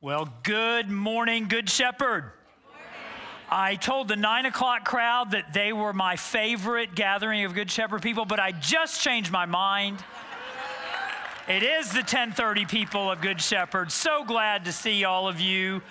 Well, good morning, Good Shepherd. I told the nine o'clock crowd that they were my favorite gathering of Good Shepherd people, but I just changed my mind. It is the 1030 people of Good Shepherd. So glad to see all of you.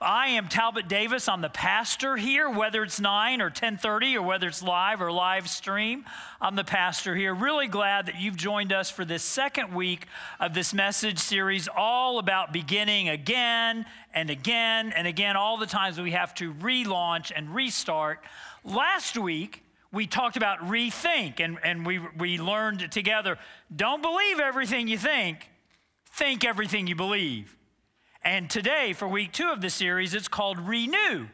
I am Talbot Davis. I'm the pastor here, whether it's 9 or 1030 or whether it's live or live stream. I'm the pastor here. Really glad that you've joined us for this second week of this message series, all about beginning again and again and again, all the times we have to relaunch and restart. Last week, we talked about rethink and, and we, we learned together don't believe everything you think, think everything you believe. And today, for week two of the series, it's called Renew.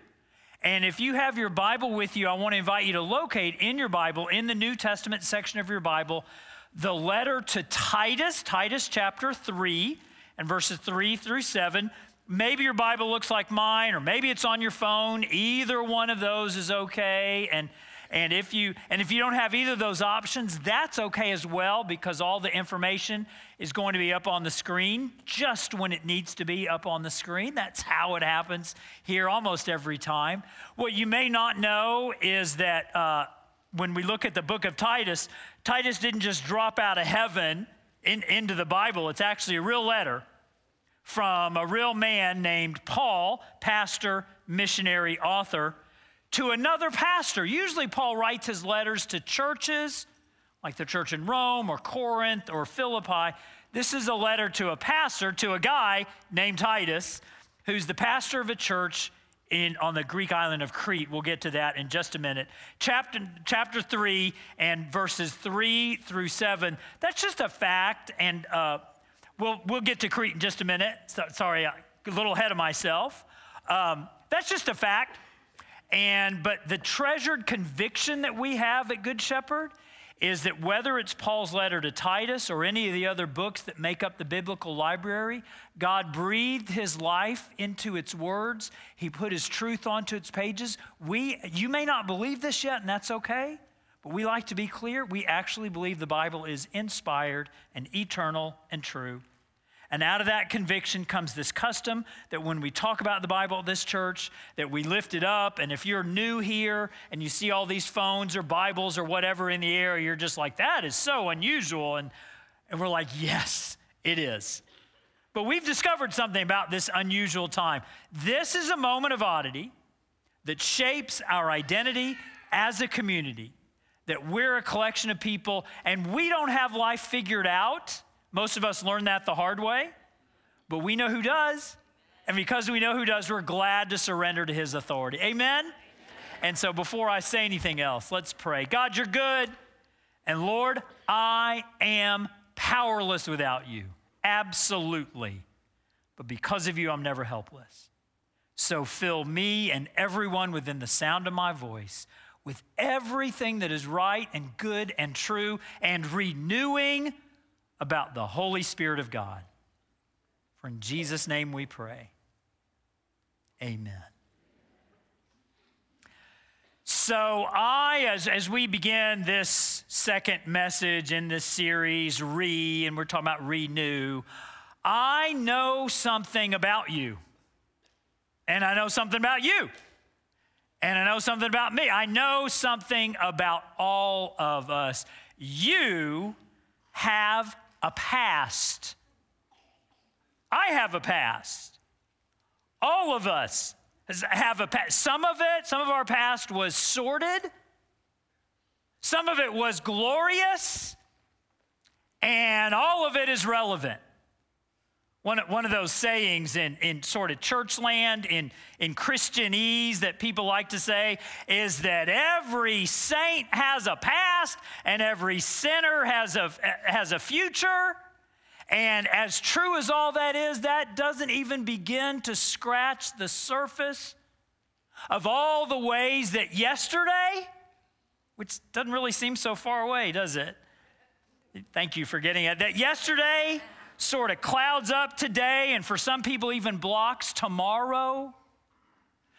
And if you have your Bible with you, I want to invite you to locate in your Bible, in the New Testament section of your Bible, the letter to Titus, Titus chapter 3, and verses 3 through 7. Maybe your Bible looks like mine, or maybe it's on your phone. Either one of those is okay. And and if you and if you don't have either of those options, that's okay as well because all the information is going to be up on the screen just when it needs to be up on the screen. That's how it happens here almost every time. What you may not know is that uh, when we look at the book of Titus, Titus didn't just drop out of heaven in, into the Bible. It's actually a real letter from a real man named Paul, pastor, missionary, author to another pastor. Usually, Paul writes his letters to churches, like the church in Rome or Corinth or Philippi. This is a letter to a pastor, to a guy named Titus, who's the pastor of a church in, on the Greek island of Crete. We'll get to that in just a minute. Chapter, chapter 3 and verses 3 through 7. That's just a fact, and uh, we'll, we'll get to Crete in just a minute. So, sorry, a little ahead of myself. Um, that's just a fact. And but the treasured conviction that we have at Good Shepherd is that whether it's Paul's letter to Titus or any of the other books that make up the biblical library, God breathed his life into its words. He put his truth onto its pages. We you may not believe this yet and that's okay, but we like to be clear, we actually believe the Bible is inspired and eternal and true. And out of that conviction comes this custom that when we talk about the Bible at this church, that we lift it up. And if you're new here and you see all these phones or Bibles or whatever in the air, you're just like, that is so unusual. And, and we're like, yes, it is. But we've discovered something about this unusual time. This is a moment of oddity that shapes our identity as a community, that we're a collection of people and we don't have life figured out most of us learn that the hard way, but we know who does. And because we know who does, we're glad to surrender to his authority. Amen? Amen? And so before I say anything else, let's pray. God, you're good. And Lord, I am powerless without you. Absolutely. But because of you, I'm never helpless. So fill me and everyone within the sound of my voice with everything that is right and good and true and renewing about the Holy Spirit of God. For in Jesus' name we pray. Amen. So, I, as, as we begin this second message in this series, Re, and we're talking about renew, I know something about you. And I know something about you. And I know something about me. I know something about all of us. You have a past. I have a past. All of us have a past. Some of it, some of our past was sordid, some of it was glorious, and all of it is relevant. One, one of those sayings in, in sort of church land, in, in Christianese that people like to say is that every saint has a past and every sinner has a, has a future. And as true as all that is, that doesn't even begin to scratch the surface of all the ways that yesterday, which doesn't really seem so far away, does it? Thank you for getting it. That yesterday, sort of clouds up today, and for some people, even blocks tomorrow.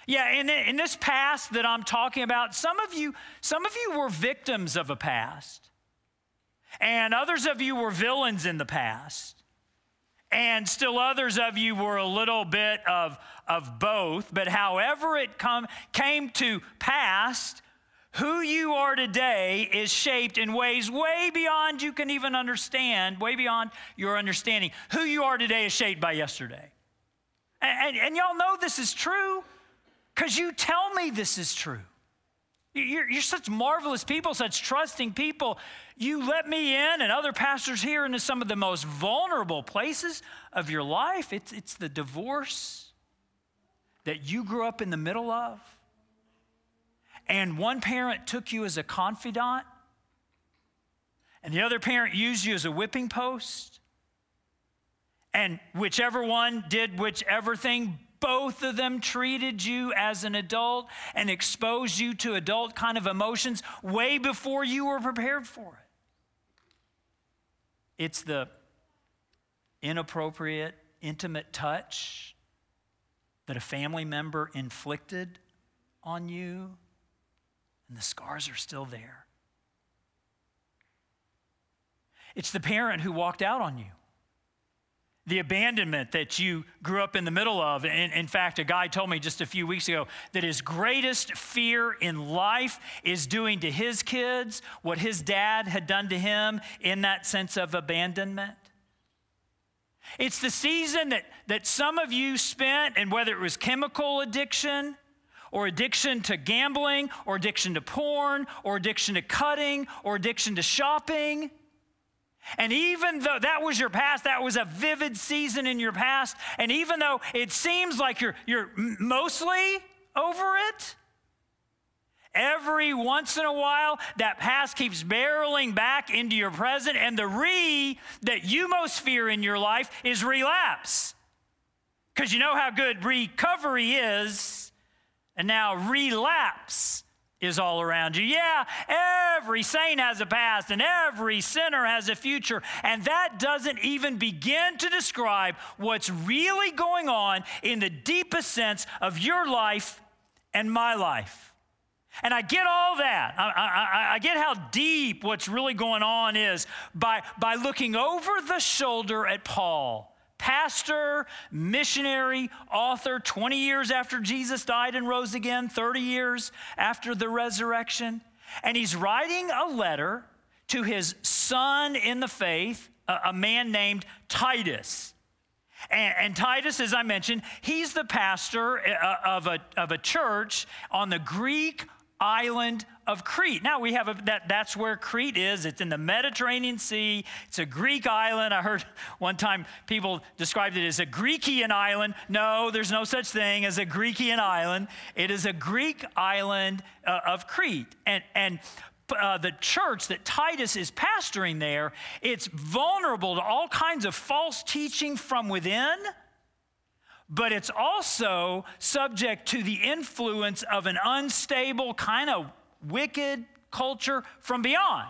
Yeah, in, in this past that I'm talking about, some of you, some of you were victims of a past, and others of you were villains in the past. and still others of you were a little bit of, of both. But however it come, came to pass, who you are today is shaped in ways way beyond you can even understand, way beyond your understanding. Who you are today is shaped by yesterday. And, and, and y'all know this is true because you tell me this is true. You're, you're, such marvelous people, such trusting people. You let me in and other pastors here into some of the most vulnerable places of your life. It's, it's the divorce that you grew up in the middle of and one parent took you as a confidant, and the other parent used you as a whipping post, and whichever one did whichever thing, both of them treated you as an adult and exposed you to adult kind of emotions way before you were prepared for it. It's the inappropriate, intimate touch that a family member inflicted on you and the scars are still there. It's the parent who walked out on you. The abandonment that you grew up in the middle of. In, in fact, a guy told me just a few weeks ago that his greatest fear in life is doing to his kids what his dad had done to him in that sense of abandonment. It's the season that, that some of you spent, and whether it was chemical addiction, or addiction to gambling, or addiction to porn, or addiction to cutting, or addiction to shopping. And even though that was your past, that was a vivid season in your past, and even though it seems like you're, you're mostly over it, every once in a while that past keeps barreling back into your present, and the re that you most fear in your life is relapse. Because you know how good recovery is and now relapse is all around you. Yeah, every saint has a past and every sinner has a future. And that doesn't even begin to describe what's really going on in the deepest sense of your life and my life. And I get all that. I, I, I, get how deep what's really going on is by, by looking over the shoulder at Paul pastor, missionary, author, 20 years after Jesus died and rose again, 30 years after the resurrection. And he's writing a letter to his son in the faith, a, man named Titus. And, and, Titus, as I mentioned, he's the pastor uh, of a, of a church on the Greek island of Crete. Now we have a, that that's where Crete is. It's in the Mediterranean Sea. It's a Greek island. I heard one time people described it as a Greekian island. No, there's no such thing as a Greekian island. It is a Greek island uh, of Crete. And and uh, the church that Titus is pastoring there, it's vulnerable to all kinds of false teaching from within but it's also subject to the influence of an unstable, kind of wicked culture from beyond.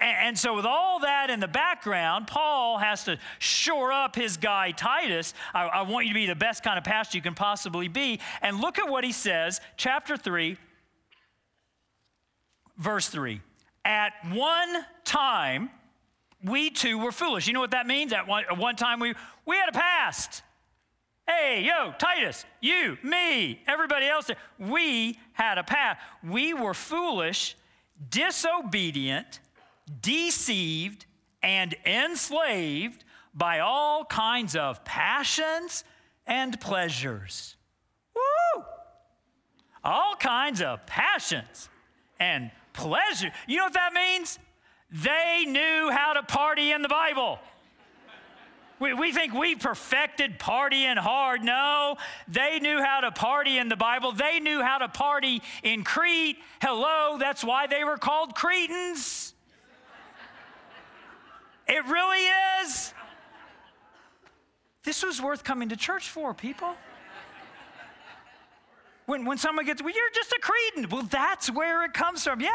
And, so, with all that in the background, Paul has to shore up his guy Titus. I, I, want you to be the best kind of pastor you can possibly be. And look at what he says, chapter 3, verse 3. At one time, we too were foolish. You know what that means? At one, at one time, we, we had a past. Hey, yo, Titus, you, me, everybody else, we had a path. We were foolish, disobedient, deceived, and enslaved by all kinds of passions and pleasures. Woo! All kinds of passions and pleasure. You know what that means? They knew how to party in the Bible. We, we think we perfected partying hard. No, they knew how to party in the Bible. They knew how to party in Crete. Hello, that's why they were called Cretans. It really is. This was worth coming to church for, people. When, when someone gets, well, you're just a Cretan. Well, that's where it comes from. Yeah,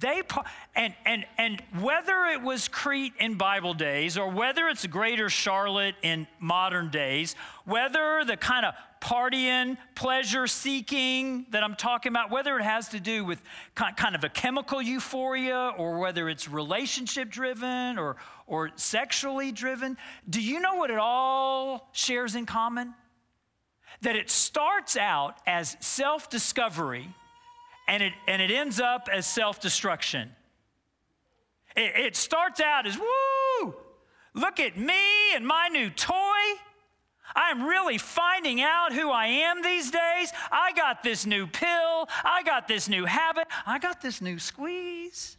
they and and and whether it was Crete in Bible days or whether it's Greater Charlotte in modern days, whether the kind of partying, pleasure seeking that I'm talking about, whether it has to do with kind of a chemical euphoria or whether it's relationship driven or or sexually driven, do you know what it all shares in common? That it starts out as self discovery and it, and it ends up as self destruction. It, it starts out as, woo, look at me and my new toy. I'm really finding out who I am these days. I got this new pill. I got this new habit. I got this new squeeze.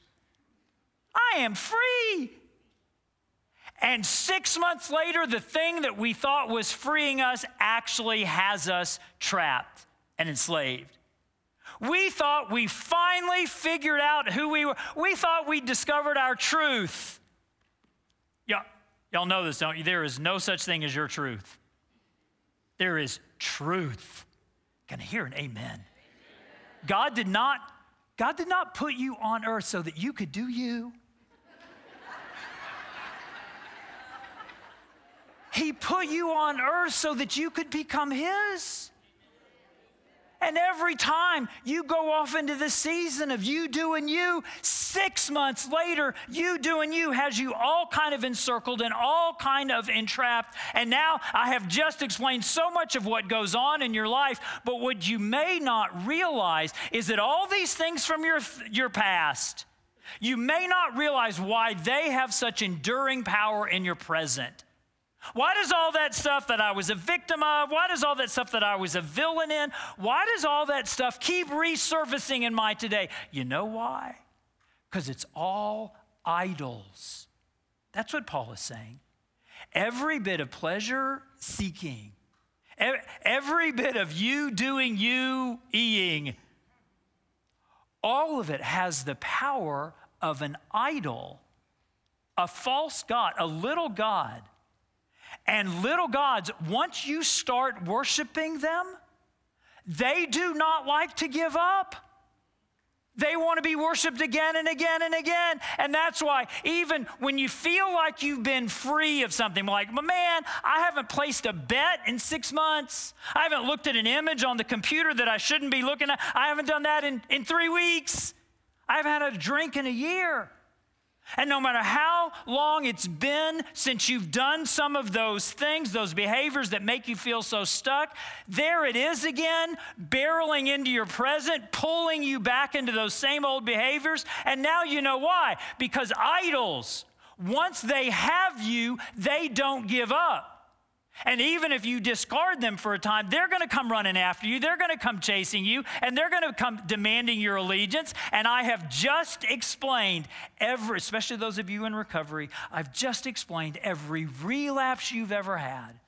I am free. And six months later, the thing that we thought was freeing us actually has us trapped and enslaved. We thought we finally figured out who we were. We thought we discovered our truth. Yeah, y'all know this, don't you? There is no such thing as your truth. There is truth. Can I hear an amen? God did not God did not put you on earth so that you could do you. He put you on earth so that you could become His. And every time you go off into the season of you doing you, six months later, you doing you has you all kind of encircled and all kind of entrapped. And now I have just explained so much of what goes on in your life, but what you may not realize is that all these things from your, your past, you may not realize why they have such enduring power in your present. Why does all that stuff that I was a victim of, why does all that stuff that I was a villain in, why does all that stuff keep resurfacing in my today? You know why? Because it's all idols. That's what Paul is saying. Every bit of pleasure seeking, every bit of you doing you eating, all of it has the power of an idol, a false God, a little God and little gods, once you start worshiping them, they do not like to give up. They want to be worshiped again and again and again. And that's why, even when you feel like you've been free of something, like, man, I haven't placed a bet in six months. I haven't looked at an image on the computer that I shouldn't be looking at. I haven't done that in, in three weeks. I haven't had a drink in a year. And no matter how long it's been since you've done some of those things, those behaviors that make you feel so stuck, there it is again, barreling into your present, pulling you back into those same old behaviors. And now you know why. Because idols, once they have you, they don't give up. And even if you discard them for a time, they're going to come running after you. They're going to come chasing you, and they're going to come demanding your allegiance. And I have just explained every, especially those of you in recovery, I've just explained every relapse you've ever had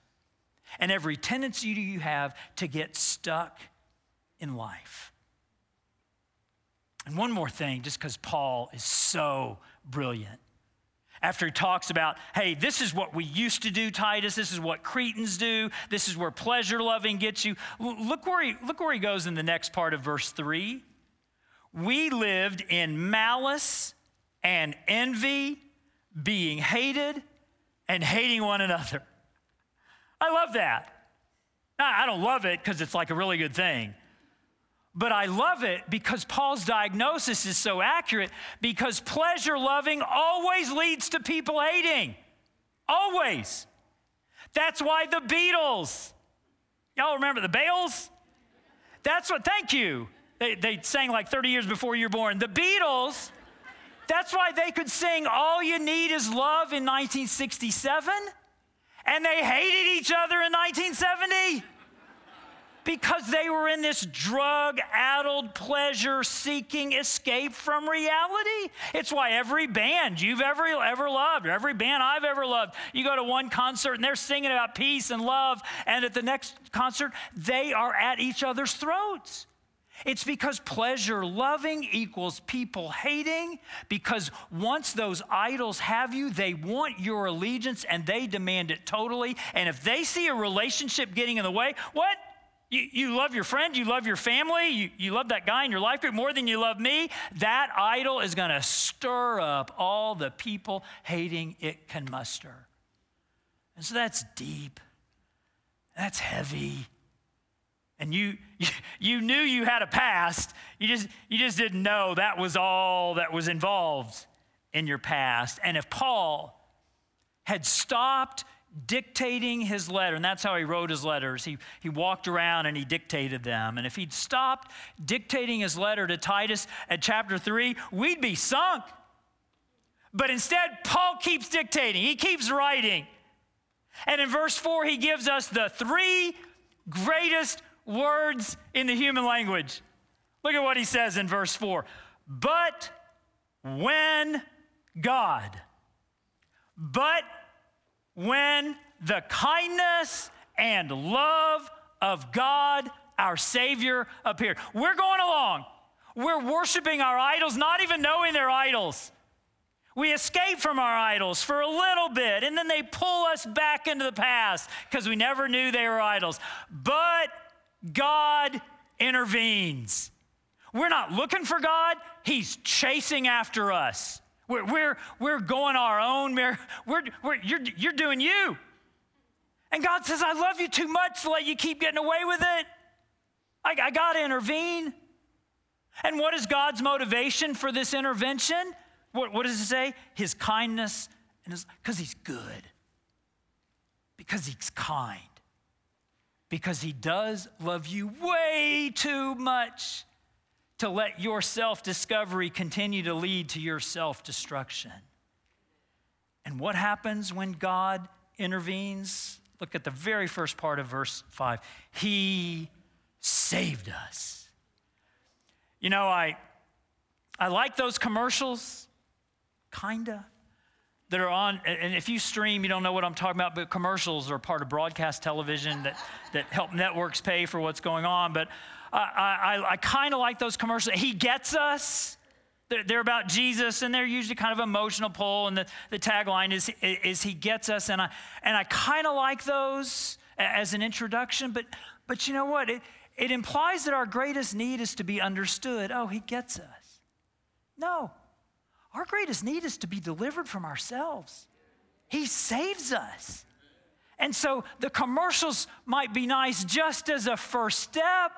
and every tendency you have to get stuck in life. And one more thing, just because Paul is so brilliant after he talks about, hey, this is what we used to do, Titus. This is what Cretans do. This is where pleasure loving gets you. Look where he, look where he goes in the next part of verse 3. We lived in malice and envy, being hated and hating one another. I love that. I don't love it because it's like a really good thing. But I love it because Paul's diagnosis is so accurate because pleasure loving always leads to people hating. Always. That's why the Beatles, y'all remember the Beatles? That's what, thank you. They, they sang like 30 years before you were born. The Beatles, that's why they could sing All You Need Is Love in 1967, and they hated each other in 1970 because they were in this drug addled, pleasure seeking escape from reality. It's why every band you've ever, ever loved, every band I've ever loved, you go to one concert and they're singing about peace and love, and at the next concert, they are at each other's throats. It's because pleasure loving equals people hating, because once those idols have you, they want your allegiance and they demand it totally. And if they see a relationship getting in the way, what? You, you love your friend, you love your family, you, you love that guy in your life group more than you love me. That idol is going to stir up all the people hating it can muster. And so that's deep, that's heavy. And you, you, you knew you had a past, you just, you just didn't know that was all that was involved in your past. And if Paul had stopped dictating his letter, and that's how he wrote his letters. He, he walked around and he dictated them. And if he'd stopped dictating his letter to Titus at chapter 3, we'd be sunk. But instead, Paul keeps dictating, he keeps writing. And in verse 4, he gives us the three greatest words in the human language. Look at what he says in verse 4 But when God, but when the kindness and love of God, our Savior, appeared. We're going along. We're worshiping our idols, not even knowing they're idols. We escape from our idols for a little bit, and then they pull us back into the past because we never knew they were idols. But God intervenes. We're not looking for God, He's chasing after us. We're, we're, we're going our own, we're, we're, you're, you're doing you. And God says, I love you too much to let you keep getting away with it. I, I got to intervene. And what is God's motivation for this intervention? What, what does it say? His kindness and his, because he's good, because he's kind, because he does love you way too much to let your self discovery continue to lead to your self destruction. And what happens when God intervenes? Look at the very first part of verse 5. He saved us. You know, I, I like those commercials, kinda, that are on. And if you stream, you don't know what I'm talking about, but commercials are part of broadcast television that, that help networks pay for what's going on. But I, I, I kind of like those commercials. He gets us. They're, they're, about Jesus, and they're usually kind of emotional pull. And the, the tagline is, is He gets us. And I, and I kind of like those as an introduction, but, but you know what? It, it implies that our greatest need is to be understood. Oh, He gets us. No, our greatest need is to be delivered from ourselves. He saves us. And so the commercials might be nice just as a first step,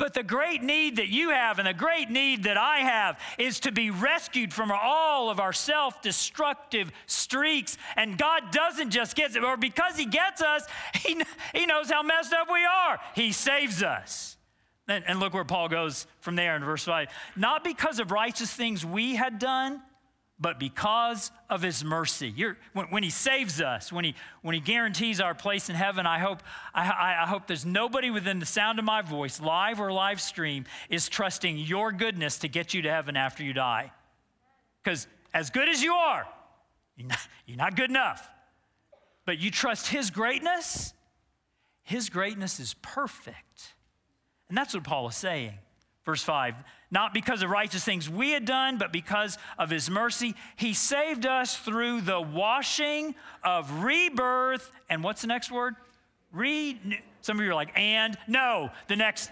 but the great need that you have and the great need that I have is to be rescued from all of our self destructive streaks. And God doesn't just get it, or because He gets us, He, he knows how messed up we are. He saves us. And, and look where Paul goes from there in verse 5. Not because of righteous things we had done, but because of his mercy. When, when, he saves us, when he, when he guarantees our place in heaven, I hope, I, I hope there's nobody within the sound of my voice, live or live stream, is trusting your goodness to get you to heaven after you die. Because as good as you are, you're not, you're not good enough. But you trust his greatness, his greatness is perfect. And that's what Paul is saying. Verse 5 Not because of righteous things we had done, but because of his mercy, he saved us through the washing of rebirth. And what's the next word? Re. Some of you are like, and? No, the next.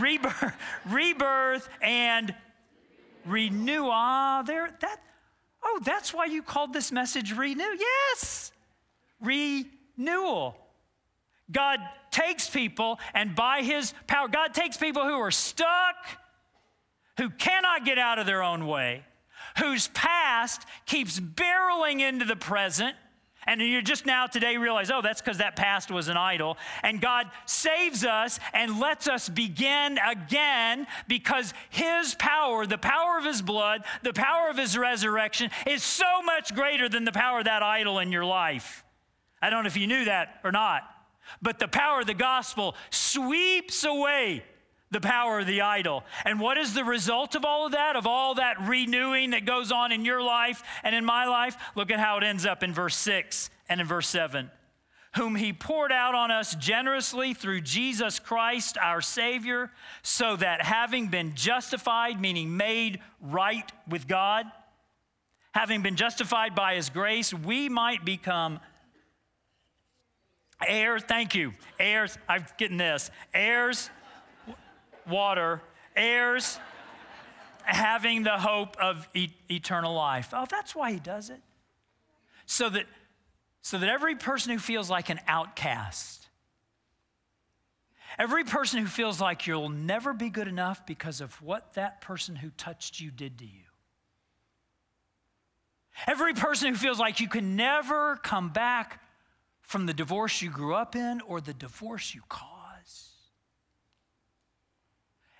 rebirth, rebirth and renew. Ah, there, that. Oh, that's why you called this message renew. Yes, renewal. God takes people, and by his power, God takes people who are stuck, who cannot get out of their own way, whose past keeps barreling into the present. And you just now today realize, oh, that's because that past was an idol. And God saves us and lets us begin again because His power, the power of His blood, the power of His resurrection, is so much greater than the power of that idol in your life. I don't know if you knew that or not. But the power of the gospel sweeps away the power of the idol. And what is the result of all of that, of all that renewing that goes on in your life and in my life? Look at how it ends up in verse 6 and in verse 7. Whom he poured out on us generously through Jesus Christ, our Savior, so that having been justified, meaning made right with God, having been justified by his grace, we might become heirs. thank you. Heirs, I'm getting this. Heirs, water, heirs, having the hope of e- eternal life. Oh, that's why he does it. So that, so that every person who feels like an outcast, every person who feels like you'll never be good enough because of what that person who touched you did to you, Every person who feels like you can never come back from the divorce you grew up in or the divorce you caused.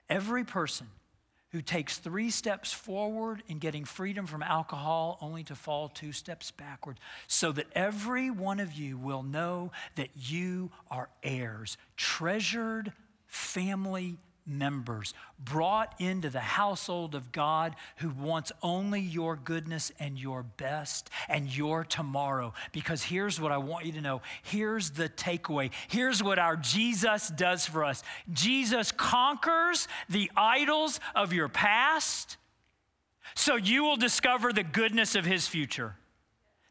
Every person who takes three steps forward in getting freedom from alcohol only to fall two steps backward, so that every one of you will know that you are heirs, treasured family members brought into the household of God who wants only your goodness and your best and your tomorrow. Because here's what I want you to know here's the takeaway. Here's what our Jesus does for us Jesus conquers the idols of your past so you will discover the goodness of his future.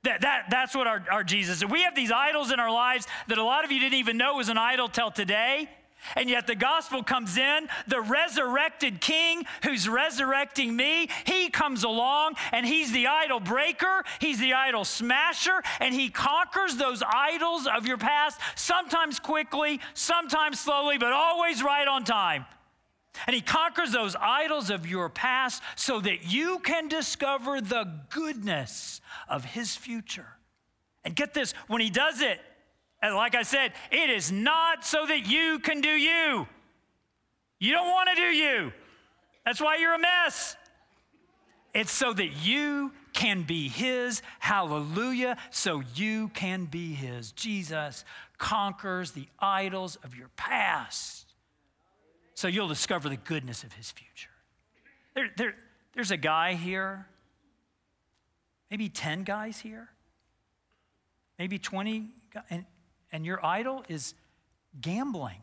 That, that, that's what our, our Jesus is. We have these idols in our lives that a lot of you didn't even know was an idol till today. And yet the gospel comes in, the resurrected king who's resurrecting me, he comes along and he's the idol breaker, he's the idol smasher, and he conquers those idols of your past, sometimes quickly, sometimes slowly, but always right on time. And he conquers those idols of your past so that you can discover the goodness of his future. And get this, when he does it, and like I said, it is not so that you can do you. You don't want to do you. That's why you're a mess. It's so that you can be His. Hallelujah. So you can be His. Jesus conquers the idols of your past. So you'll discover the goodness of His future. There, there, there's a guy here, maybe 10 guys here, maybe 20, and and your idol is gambling.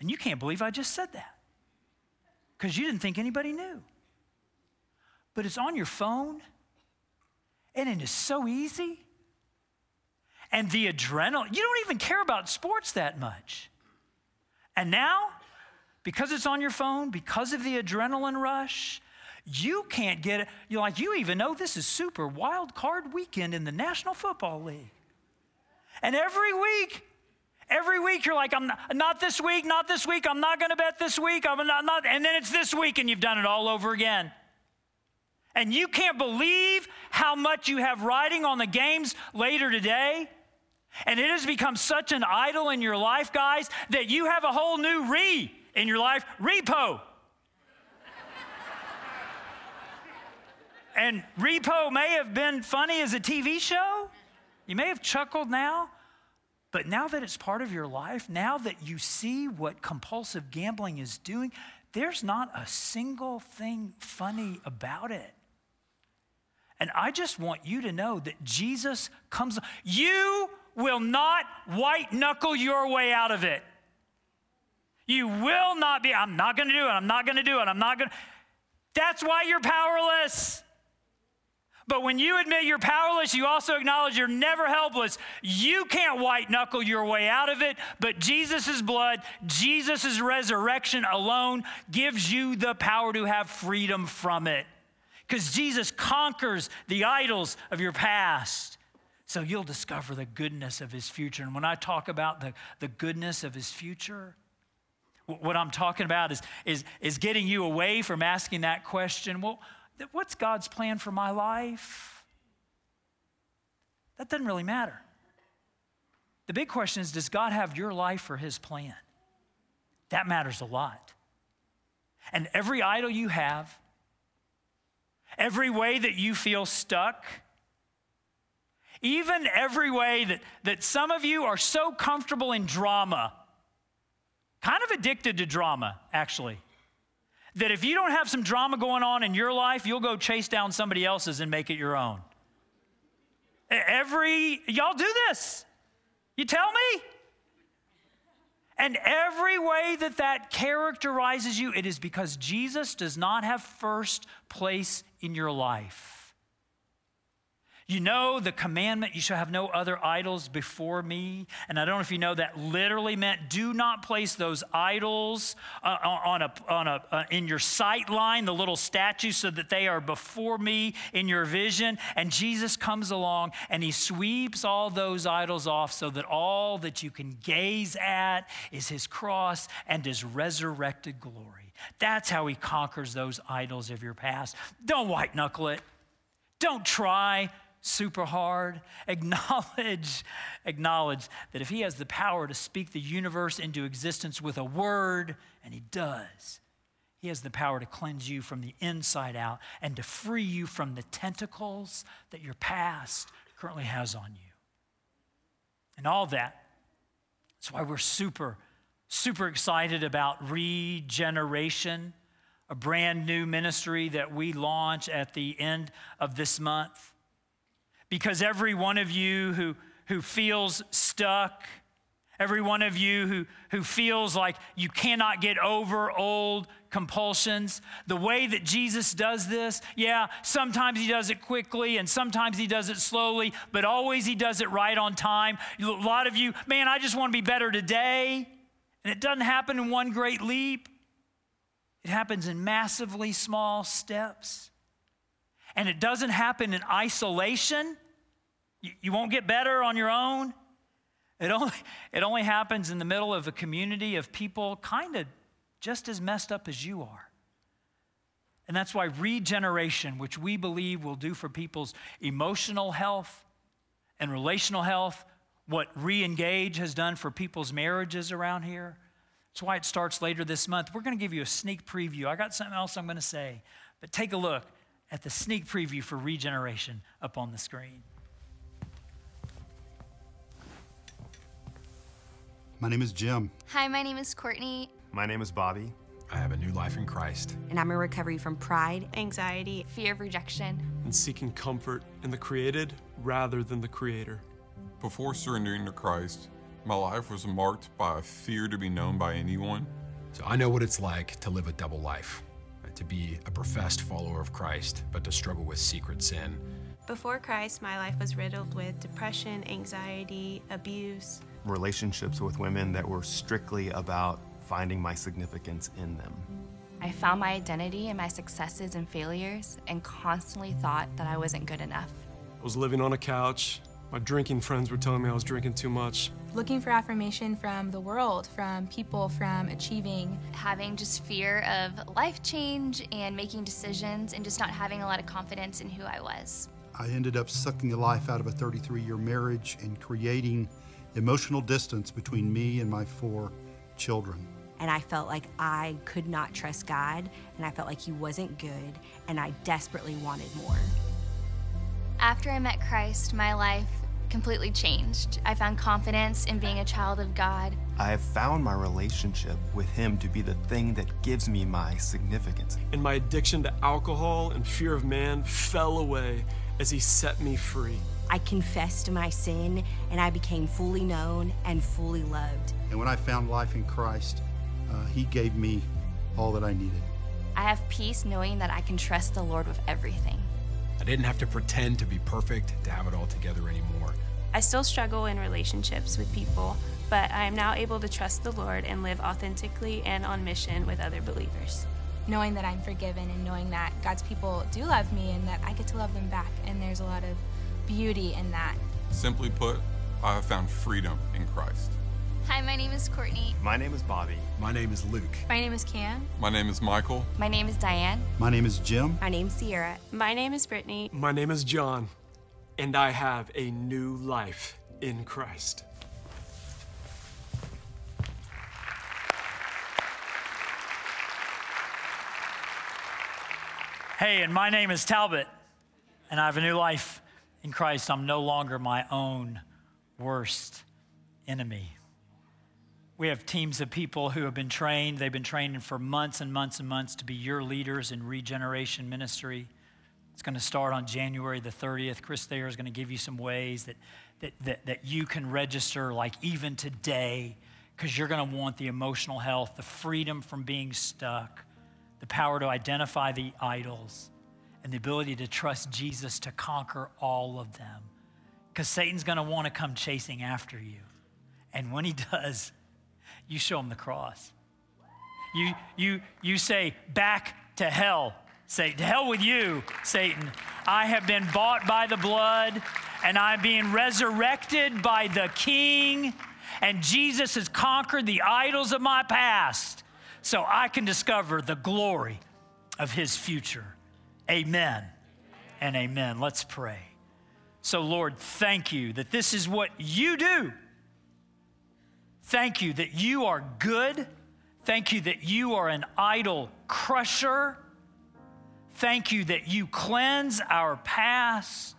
And you can't believe I just said that because you didn't think anybody knew. But it's on your phone and it is so easy. And the adrenaline, you don't even care about sports that much. And now, because it's on your phone, because of the adrenaline rush, you can't get it. You're like, you even know this is super wild card weekend in the National Football League. And every week, every week you're like, I'm not, not this week, not this week, I'm not going to bet this week, I'm not, not, and then it's this week and you've done it all over again. And you can't believe how much you have riding on the games later today. And it has become such an idol in your life, guys, that you have a whole new re in your life repo. and repo may have been funny as a TV show, you may have chuckled now, but now that it's part of your life, now that you see what compulsive gambling is doing, there's not a single thing funny about it. And I just want you to know that Jesus comes, you will not white knuckle your way out of it. You will not be, I'm not gonna do it, I'm not gonna do it, I'm not gonna. That's why you're powerless. But when you admit you're powerless, you also acknowledge you're never helpless. You can't white knuckle your way out of it, but Jesus' blood, Jesus' resurrection alone gives you the power to have freedom from it. Because Jesus conquers the idols of your past. So you'll discover the goodness of his future. And when I talk about the, the goodness of his future, what I'm talking about is, is, is getting you away from asking that question well, what's God's plan for my life? That doesn't really matter. The big question is Does God have your life for his plan? That matters a lot. And every idol you have, every way that you feel stuck, even every way that, that some of you are so comfortable in drama, kind of addicted to drama, actually that if you don't have some drama going on in your life, you'll go chase down somebody else's and make it your own. Every, y'all do this. You tell me? And every way that that characterizes you, it is because Jesus does not have first place in your life. You know the commandment, you shall have no other idols before me. And I don't know if you know that literally meant do not place those idols uh, on a, on a, uh, in your sight line, the little statues, so that they are before me in your vision. And Jesus comes along and he sweeps all those idols off so that all that you can gaze at is his cross and his resurrected glory. That's how he conquers those idols of your past. Don't white knuckle it. Don't try super hard. Acknowledge, acknowledge that if he has the power to speak the universe into existence with a word, and he does, he has the power to cleanse you from the inside out and to free you from the tentacles that your past currently has on you. And all that, that's why we're super, super excited about regeneration, a brand new ministry that we launch at the end of this month. Because every one of you who, who feels stuck, every one of you who, who feels like you cannot get over old compulsions, the way that Jesus does this, yeah, sometimes he does it quickly and sometimes he does it slowly, but always he does it right on time. A lot of you, man, I just want to be better today. And it doesn't happen in one great leap, it happens in massively small steps. And it doesn't happen in isolation. You, won't get better on your own. It only, it only happens in the middle of a community of people kind of just as messed up as you are. And that's why regeneration, which we believe will do for people's emotional health and relational health, what Reengage has done for people's marriages around here. That's why it starts later this month. We're going to give you a sneak preview. I got something else I'm going to say, but take a look at the sneak preview for regeneration up on the screen. My name is Jim. Hi, my name is Courtney. My name is Bobby. I have a new life in Christ. And I'm in recovery from pride, anxiety, fear of rejection, and seeking comfort in the created rather than the creator. Before surrendering to Christ, my life was marked by a fear to be known by anyone. So I know what it's like to live a double life Uh, to be a professed follower of Christ, but to struggle with secret sin. Before Christ, my life was riddled with depression, anxiety, abuse, relationships with women that were strictly about finding my significance in them. I found my identity in my successes and failures and constantly thought that I wasn't good enough. I was living on a couch. My drinking friends were telling me I was drinking too much. Looking for affirmation from the world, from people, from achieving. Having just fear of life change and making decisions and just not having a lot of confidence in who I was. I ended up sucking the life out of a 33 year marriage and creating emotional distance between me and my four children. And I felt like I could not trust God, and I felt like He wasn't good, and I desperately wanted more. After I met Christ, my life completely changed. I found confidence in being a child of God. I have found my relationship with Him to be the thing that gives me my significance. And my addiction to alcohol and fear of man fell away as He set me free. I confessed my sin and I became fully known and fully loved. And when I found life in Christ, uh, He gave me all that I needed. I have peace knowing that I can trust the Lord with everything. I didn't have to pretend to be perfect to have it all together anymore. I still struggle in relationships with people, but I am now able to trust the Lord and live authentically and on mission with other believers. Knowing that I'm forgiven and knowing that God's people do love me and that I get to love them back, and there's a lot of beauty in that. Simply put, I have found freedom in Christ. Hi, my name is Courtney. My name is Bobby. My name is Luke. My name is Cam. My name is Michael. My name is Diane. My name is Jim. My name's Sierra. My name is Brittany. My name is John. And I have a new life in Christ. Hey, and my name is Talbot and I have a new life in Christ. I'm no longer my own worst enemy. We have teams of people who have been trained. They've been training for months and months and months to be your leaders in regeneration ministry. It's going to start on January the 30th. Chris Thayer is going to give you some ways that, that, that, that you can register, like even today, because you're going to want the emotional health, the freedom from being stuck, the power to identify the idols and the ability to trust Jesus to conquer all of them. Because Satan's going to want to come chasing after you. And when he does, you show him the cross. You, you, you say, back to hell, Satan. To hell with you, Satan. I have been bought by the blood, and I'm being resurrected by the King, and Jesus has conquered the idols of my past so I can discover the glory of his future. Amen. and amen. Let's pray. So, Lord, thank you that this is what you do. Thank you that you are good. Thank you that you are an idol crusher. Thank you that you cleanse our past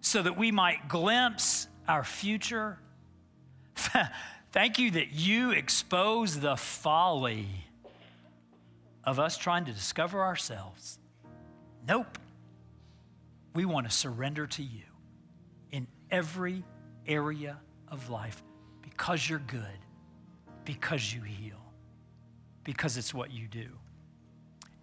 so that we might glimpse our future. Thank you that you expose the folly of us trying to discover ourselves. Nope. We want to surrender to you in every area of life because you're good, because you heal, because it's what you do.